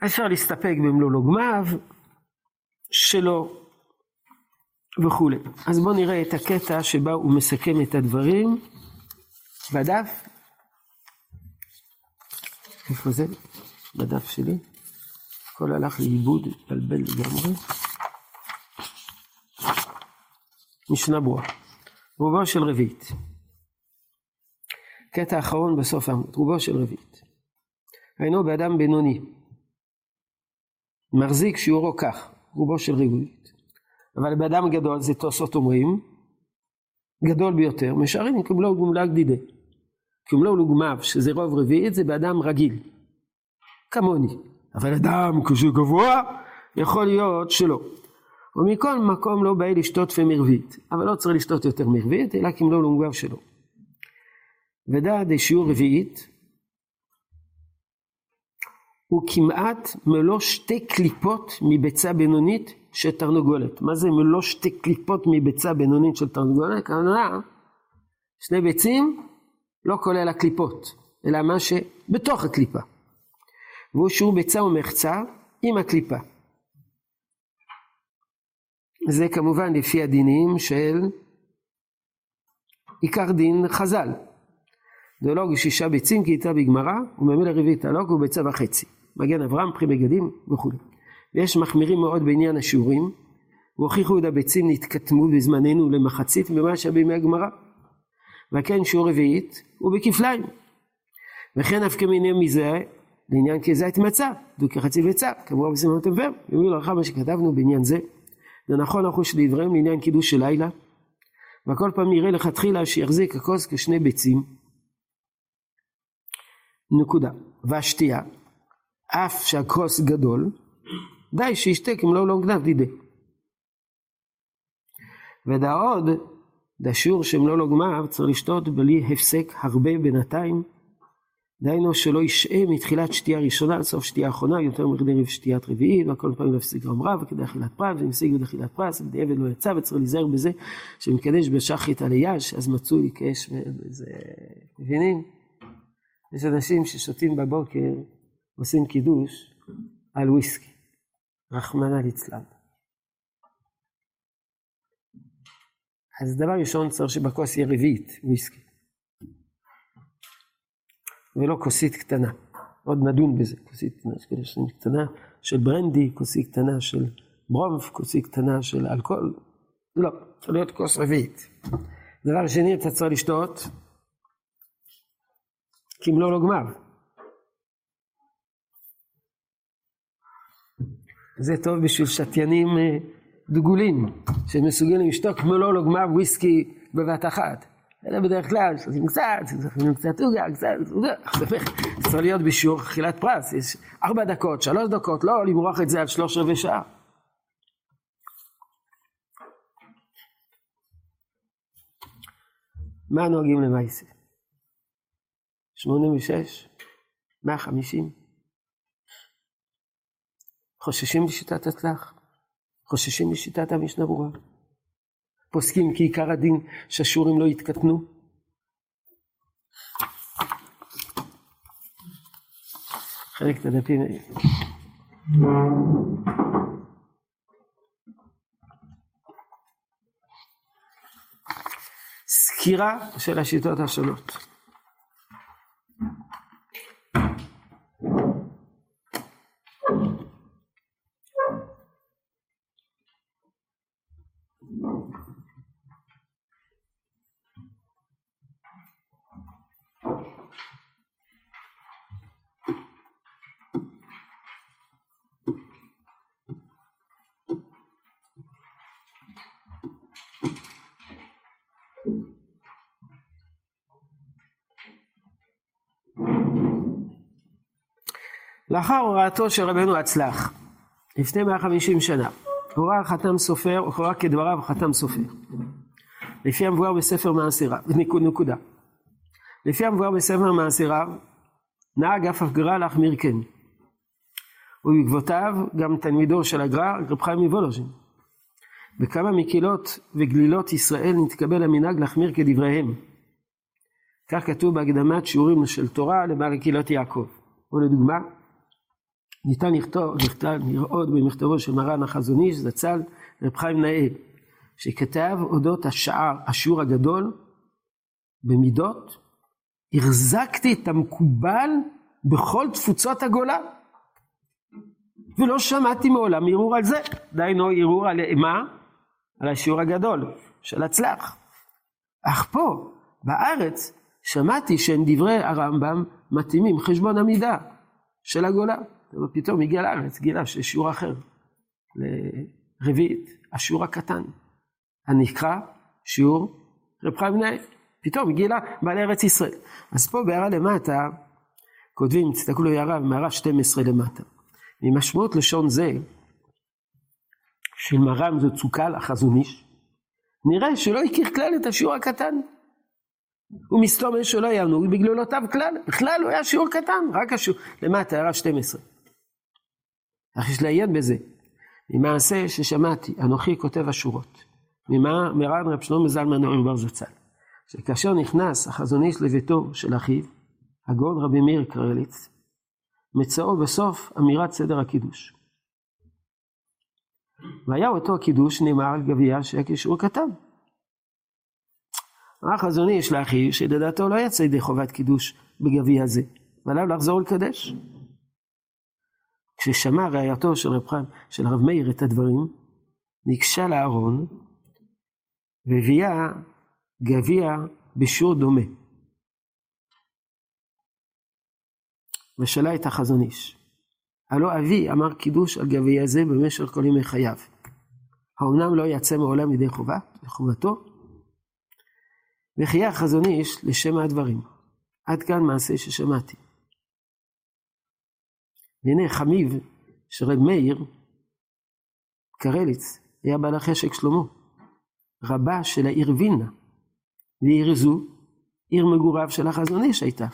אפשר להסתפק במלוא לוגמיו שלו. וכולי. אז בואו נראה את הקטע שבה הוא מסכם את הדברים בדף. איפה זה? בדף שלי. הכל הלך לאיבוד, התבלבל לגמרי. משנה ברורה. רובו של רביעית. קטע אחרון בסוף העמוד, רובו של רביעית. היינו באדם בינוני. מחזיק שיעורו כך, רובו של רביעית. אבל באדם גדול, זה תוספות אומרים, גדול ביותר, משערים כמלוא גומלה גדידה. כמלוא לוגמיו, שזה רוב רביעית, זה באדם רגיל. כמוני. אבל אדם כשהוא גבוה, יכול להיות שלא. ומכל מקום לא בא לשתות מרבית, אבל לא צריך לשתות יותר מרבית, אלא כמלוא לוגמיו שלו. ודע דשיעור רביעית, הוא כמעט מלוא שתי קליפות מביצה בינונית של תרנגולת. מה זה מלוא שתי קליפות מביצה בינונית של תרנגולת? כמובן, שני ביצים, לא כולל הקליפות, אלא מה שבתוך הקליפה. והוא שיעור ביצה ומחצה עם הקליפה. זה כמובן לפי הדינים של עיקר דין חז"ל. דאולוג שישה ביצים כי איתה בגמרא, וממילא רביעית הלוג הוא ביצה וחצי. מגן אברהם, פרי בגדים וכו'. ויש מחמירים מאוד בעניין השיעורים, והוכיחו את הביצים נתקטמו בזמננו למחצית ממה שבימי הגמרא. וכן שיעור רביעית הוא בכפליים. וכן אף כמיני מזה לעניין כזית מצה, דו כחצי ביצה, כמובן בסימן עבר, ומי לא מה שכתבנו בעניין זה. זה נכון החוש לדבריהם לעניין קידוש של לילה, וכל פעם נראה לכתחילה שיחזיק הכוס כשני ביצים. נקודה. והשתייה, אף שהכוס גדול, די שישתה כמלוא לא גנב דידי. ודע עוד, דשיעור שמלוא גמר צריך לשתות בלי הפסק הרבה בינתיים, דהיינו שלא ישעה מתחילת שתייה ראשונה לסוף שתייה אחרונה יותר מכדי שתיית רביעית והכל פעמים יפסיק רם רב וכדי אכילת פרס ואם השיג אכילת פרס ובדיעבד לא יצא וצריך להיזהר בזה שמקדש בשחית על היש אז מצוי כאש וזה מבינים? יש אנשים ששותים בבוקר עושים קידוש על וויסקי. רחמנא ליצלן אז דבר ראשון צריך שבכוס יהיה רביעית וויסקי ולא כוסית קטנה. עוד נדון בזה, כוסית קטנה של ברנדי, כוסית קטנה של ברומף, כוסית קטנה של אלכוהול. לא, צריך להיות כוס רביעית. דבר שני, אתה צריך לשתות כמלוא לא גמר. זה טוב בשביל שתיינים אה, דגולים, שמסוגלים לשתות כמלוא לא גמר וויסקי בבת אחת. אלא בדרך כלל, שותים קצת, שותים קצת עוגה, קצת, צריך להיות בשיעור אכילת פרס, יש ארבע דקות, שלוש דקות, לא למרוח את זה על שלוש רבעי שעה. מה נוהגים למעשה? 86? 150? חוששים בשיטת הצלח? חוששים בשיטת המשנה ברורה? פוסקים כי עיקר הדין שהשיעורים לא יתקטנו. חלק את הדפים. סקירה של השיטות השונות. לאחר הוראתו של רבנו הצלח, לפני 150 שנה, הורא חתם סופר, הורא כדבריו חתם סופר. לפי המבואר בספר מעשיריו, נקודה. לפי המבואר בספר מעשיריו, נהג אף הגר"א להחמיר כן. ובעקבותיו גם תלמידו של הגר"א, רב חיים מוולוז'ין. בכמה מקהילות וגלילות ישראל נתקבל המנהג להחמיר כדבריהם. כך כתוב בהקדמת שיעורים של תורה לבעל קהילות יעקב. ולדוגמה, ניתן לראות במכתבו של מרן החזון איש זצ"ל רב חיים נאה, שכתב אודות השער, השיעור הגדול במידות, החזקתי את המקובל בכל תפוצות הגולה. ולא שמעתי מעולם ערעור על זה. דהיינו ערעור על מה? על השיעור הגדול של הצלח. אך פה, בארץ, שמעתי שהם דברי הרמב"ם מתאימים חשבון המידה של הגולה. פתאום הגיע לארץ, גילה שיש שיעור אחר, לרביעית, השיעור הקטן, הנקרא שיעור רב חיים בני פתאום הגיע בעלי ארץ ישראל. אז פה בהערה למטה, כותבים, תסתכלו הערה, מערה 12 למטה. ממשמעות לשון זה, של מרם זו צוקל החזון איש, נראה שלא הכיר כלל את השיעור הקטן. הוא מסתומם שלא היה נהוג בגלולותיו כלל, בכלל הוא היה שיעור קטן, רק השיעור, למטה, הערה 12. אך יש לעיין בזה, ממעשה ששמעתי, אנוכי כותב השורות, מרן רב שלמה זלמן נאום בר זצ"ל, שכאשר נכנס החזון איש לביתו של אחיו, הגאון רבי מאיר קרליץ, מצאו בסוף אמירת סדר הקידוש. והיה אותו קידוש נאמר על גביע שהיה כשיעור קטן. אמר חזון איש לאחיו שלדעתו לא יצא ידי חובת קידוש בגביע זה, ועליו לחזור ולקדש. כששמע ראייתו של רב, חיים, של הרב מאיר את הדברים, ניגשה לארון והביאה גביע בשיעור דומה. ושאלה את החזון איש, הלא אבי אמר קידוש על גביע זה במשך כל ימי חייו. האומנם לא יצא מעולם ידי חובה, לחובתו? וחיה החזון איש לשם הדברים. עד כאן מעשה ששמעתי. והנה חמיב של רב מאיר, קרליץ, היה בעל החשק שלמה, רבה של העיר וילנה, ועיר זו, עיר מגוריו של החזון איש הייתה.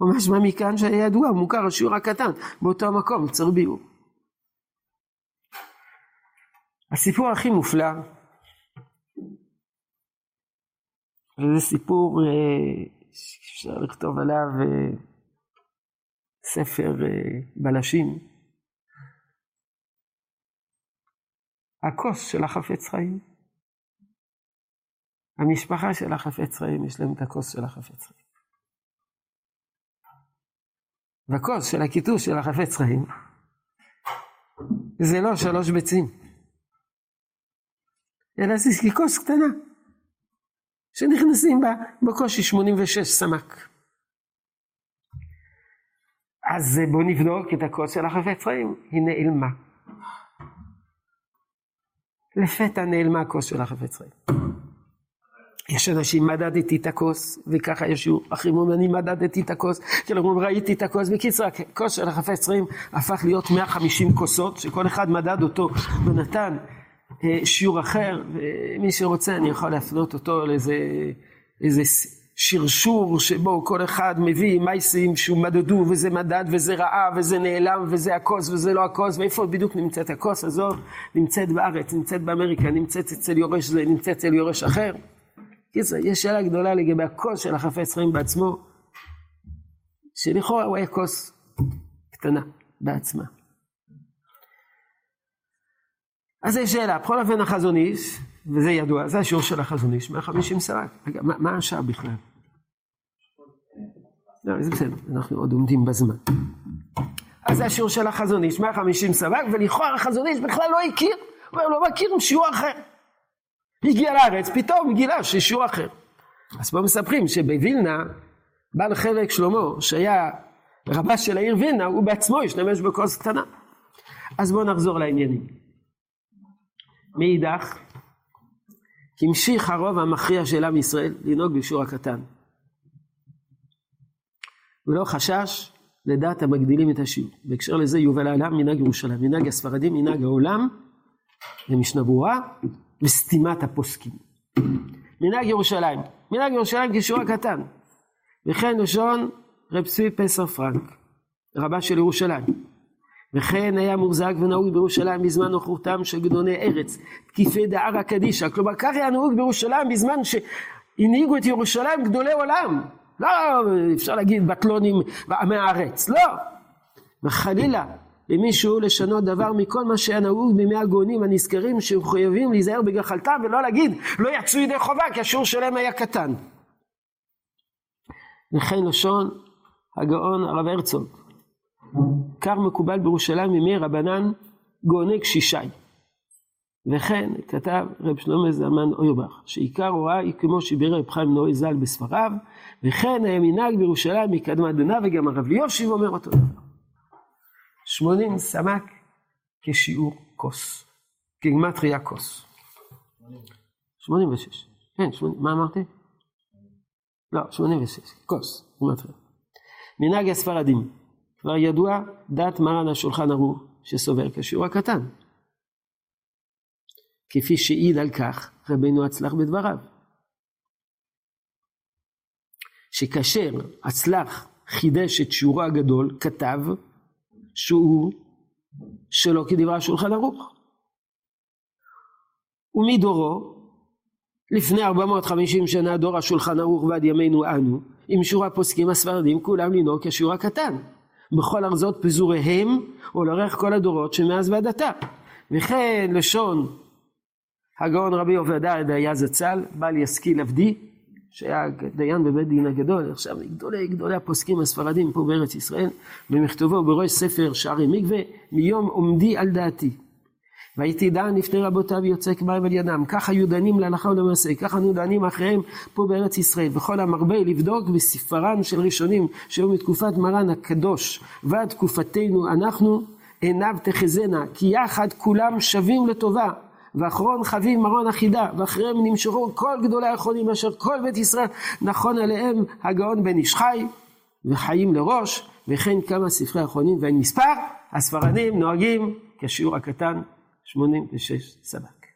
ממש מה מכאן שהיה ידוע, מוכר השיעור הקטן, באותו המקום, צריך ביור. הסיפור הכי מופלא, וזה סיפור אה, שאפשר לכתוב עליו אה, ספר אה, בלשים. הכוס של החפץ חיים. המשפחה של החפץ חיים, יש להם את הכוס של החפץ חיים. והכוס של הקיטוש של החפץ חיים, זה לא שלוש ביצים, אלא זה כוס קטנה, שנכנסים בה בקושי 86 סמ"ק. אז בואו נבדוק את הכוס של החפץ חיים, היא נעלמה. לפתע נעלמה הכוס של החפץ חיים. יש אנשים, מדדתי את הכוס, וככה יש אחרים אומרים, אני מדדתי את הכוס, כאילו אומרים, ראיתי את הכוס. בקיצור, הכוס של החפץ חיים הפך להיות 150 כוסות, שכל אחד מדד אותו ונתן אה, שיעור אחר, ומי שרוצה אני יכול להפנות אותו לאיזה איזה שרשור שבו כל אחד מביא מייסים שהוא מדדו וזה מדד וזה רעה וזה נעלם וזה הכוס וזה לא הכוס ואיפה בדיוק נמצאת הכוס הזו נמצאת בארץ, נמצאת באמריקה, נמצאת אצל יורש זה, נמצאת אצל יורש אחר. יש שאלה גדולה לגבי הכוס של החפץ חיים בעצמו, שלכאורה הוא היה כוס קטנה בעצמה. אז יש שאלה, בכל אופן החזון איש, וזה ידוע, זה השיעור של החזון איש, 150 סרק. רגע, מה, מה השעה בכלל? לא, זה בסדר, אנחנו עוד עומדים בזמן. אז זה השיעור של החזון איש, 150 סרק, ולכאורה החזון איש בכלל לא הכיר, הוא לא מכיר שיעור אחר. הגיע לארץ, פתאום גילה שיש שיעור אחר. אז פה מספרים שבווילנה, בעל חלק שלמה, שהיה רבה של העיר וילנה, הוא בעצמו השתמש בכוס קטנה. אז בואו נחזור לעניינים. מאידך, המשיך הרוב המכריע של עם ישראל לנהוג בשיעור הקטן. ולא חשש לדעת המגדילים את השיעור. בהקשר לזה יובל העולם מנהג ירושלים, מנהג הספרדים, מנהג העולם, למשנה ברורה, וסתימת הפוסקים. מנהג ירושלים, מנהג ירושלים כשיעור הקטן. וכן לשון רב צבי פסר פרנק, רבה של ירושלים. וכן היה מוחזק ונהוג בירושלים בזמן נוכחותם של גדוני ארץ, תקיפי דערא קדישא. כלומר, כך היה נהוג בירושלים בזמן שהנהיגו את ירושלים גדולי עולם. לא אפשר להגיד בטלונים ועמי הארץ, לא. וחלילה, למישהו לשנות דבר מכל מה שהיה נהוג בימי הגאונים הנזכרים שמחויבים להיזהר בגחלתם ולא להגיד לא יצאו ידי חובה כי השיעור שלהם היה קטן. וכן לשון הגאון הרב הרצוג. כך מקובל בירושלים ימי רבנן גאוני קשישי. וכן כתב רב שלמה זלמן אוירבך, שעיקר הוראה היא כמו שבירר רב חיים נוי ז"ל בספריו, וכן היה מנהג בירושלים מקדמת דנא וגם הרב ליושיב אומר אותו דבר. שמונים סמ"ק כשיעור כוס, כגימטריה כוס. שמונים ושש. כן, שמונים, מה אמרתי? לא, שמונים ושש, כוס, גימטריה. מנהג הספרדים, כבר ידוע דת מרן השולחן ערוך שסובר כשיעור הקטן. כפי שהעיד על כך רבנו הצלח בדבריו. שכאשר הצלח חידש את שיעורו הגדול, כתב שהוא שלא כדברי השולחן ערוך. ומדורו, לפני 450 שנה דור השולחן ערוך ועד ימינו אנו, עם שיעור הפוסקים הספרדים כולם לנהוג כשיעור הקטן. בכל ארזות פזוריהם ולאורך כל הדורות שמאז ועד עתה. וכן לשון הגאון רבי עובדיה דיה זצ"ל, בל ישכיל עבדי, שהיה דיין בבית דין הגדול, עכשיו גדולי גדולי הפוסקים הספרדים פה בארץ ישראל, במכתובו בראש ספר שערי מקווה, מיום עומדי על דעתי. והייתי דן לפני רבותיו יוצק מים על ידם, ככה היו דנים להלכה ולמעשה, ככה אנו דנים אחריהם פה בארץ ישראל, וכל המרבה לבדוק בספרן של ראשונים שהיו מתקופת מרן הקדוש ועד תקופתנו אנחנו, עיניו תחזינה, כי יחד כולם שווים לטובה. ואחרון חביב מרון אחידה, ואחריהם נמשכו כל גדולי האחרונים אשר כל בית ישראל נכון עליהם הגאון בן איש חי, וחיים לראש, וכן כמה ספרי אחרונים ואין מספר, הספרדים נוהגים כשיעור הקטן 86 סבק.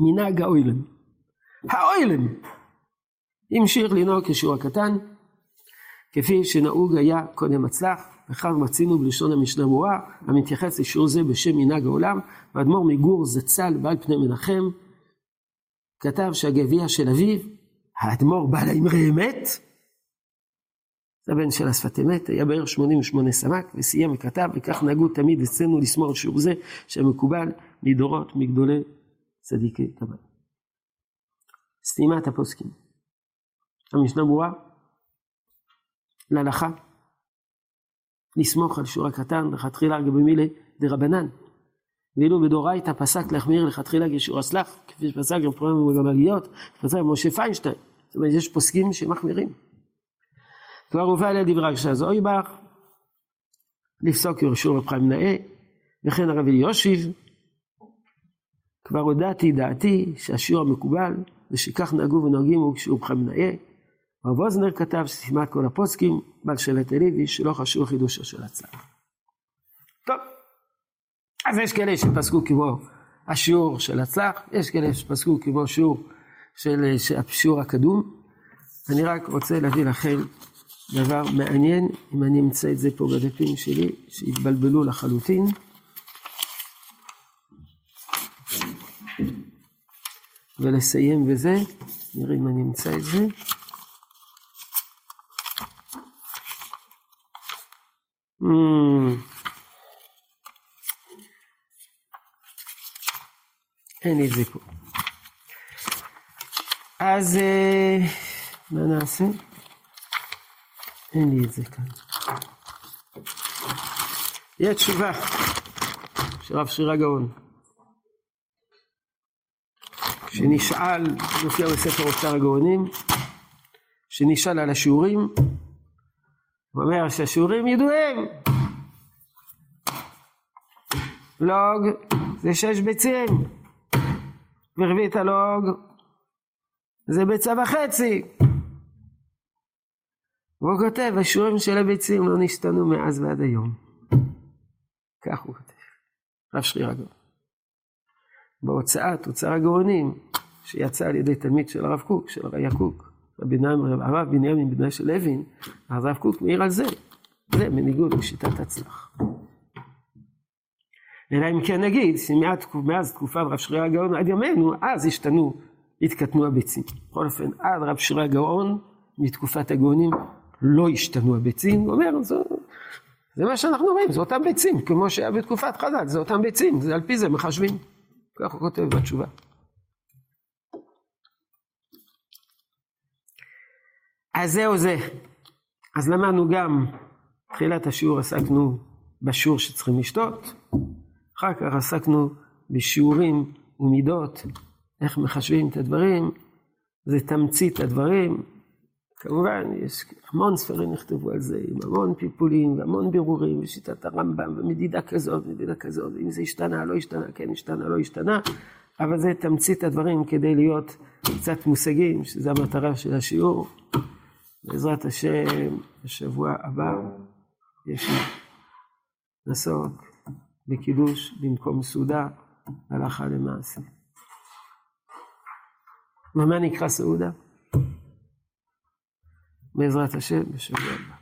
מנהג האוילם. האוילם המשיך לנהוג כשיעור הקטן, כפי שנהוג היה קודם הצלח, וכך מצינו בלשון המשנה ברורה, המתייחס לשיעור זה בשם מנהג העולם, ואדמו"ר מגור זצ"ל בעל פני מנחם, כתב שהגביע של אביו, האדמו"ר בעל האמרי אמת, זה הבן של השפת אמת, היה בערך 88 סמ"ק, וסיים וכתב, וכך נהגו תמיד אצלנו לשמור על שיעור זה, שמקובל מדורות מגדולי צדיקי תבל. סתימת הפוסקים. המשנה ברורה, להלכה, לסמוך על שיעור הקטן, לכתחילה גבי דרבנן. ואילו בדורייתא פסק להחמיר לכתחילה כשיעור הסלח, כפי שפסק גם פרום וגמליות, פסק משה פיינשטיין. זאת אומרת, יש פוסקים שמחמירים. כבר הובא אליה דברי הגשז אויבך, לפסוק ירשור רב חיים נאה, וכן הרב אליושיב, כבר הודעתי דעתי שהשיעור המקובל, ושכך נהגו ונוהגים הוא כשיעור חיים נאה. הרב אוזנר כתב שסתימת כל הפוסקים, בעל שלט אליבי, שלא חשוב חידושו של הצלח. טוב, אז יש כאלה שפסקו כמו השיעור של הצלח, יש כאלה שפסקו כמו שיעור של השיעור הקדום. אני רק רוצה להביא לכם דבר מעניין, אם אני אמצא את זה פה בדפים שלי, שהתבלבלו לחלוטין. ולסיים בזה, נראה אם אני אמצא את זה. Mm. אין לי את זה פה. אז אה, מה נעשה? אין לי את זה כאן. יהיה תשובה של רב שירה גאון. שנשאל, מופיע בספר אוצר הגאונים, שנשאל על השיעורים, הוא אומר שהשיעורים ידועים. לוג זה שש ביצים, ורבית הלוג זה ביצה וחצי. והוא כותב, השיעורים של הביצים לא נשתנו מאז ועד היום. כך הוא כותב, רב שרי רגון. בהוצאת אוצר הגאונים, שיצא על ידי תלמיד של הרב קוק, של הרב קוק, הרב בנימין בנו של לוין, הרב קוק מעיר על זה. זה בניגוד לשיטת הצלח. אלא אם כן נגיד שמאז תקופה רב שרי הגאון עד ימינו, אז השתנו, התקטנו הביצים. בכל אופן, עד רב שרי הגאון, מתקופת הגאונים, לא השתנו הביצים, הוא אומר, זה, זה מה שאנחנו רואים, זה אותם ביצים, כמו שהיה בתקופת חז"ל, זה אותם ביצים, זה על פי זה מחשבים. כך הוא כותב בתשובה. אז זהו זה. אז למדנו גם, תחילת השיעור עסקנו בשיעור שצריכים לשתות, אחר כך עסקנו בשיעורים ומידות, איך מחשבים את הדברים, זה תמצית הדברים. כמובן, יש המון ספרים נכתבו על זה, עם המון פלפולים והמון בירורים, ושיטת הרמב"ם, ומדידה כזאת, מדידה כזאת, אם זה השתנה, לא השתנה, כן השתנה, לא השתנה, אבל זה תמצית הדברים כדי להיות קצת מושגים, שזו המטרה של השיעור. בעזרת השם, בשבוע הבא יש נעסוק בקידוש במקום סעודה, הלכה למעשה. ומה נקרא סעודה? בעזרת השם בשבוע הבא.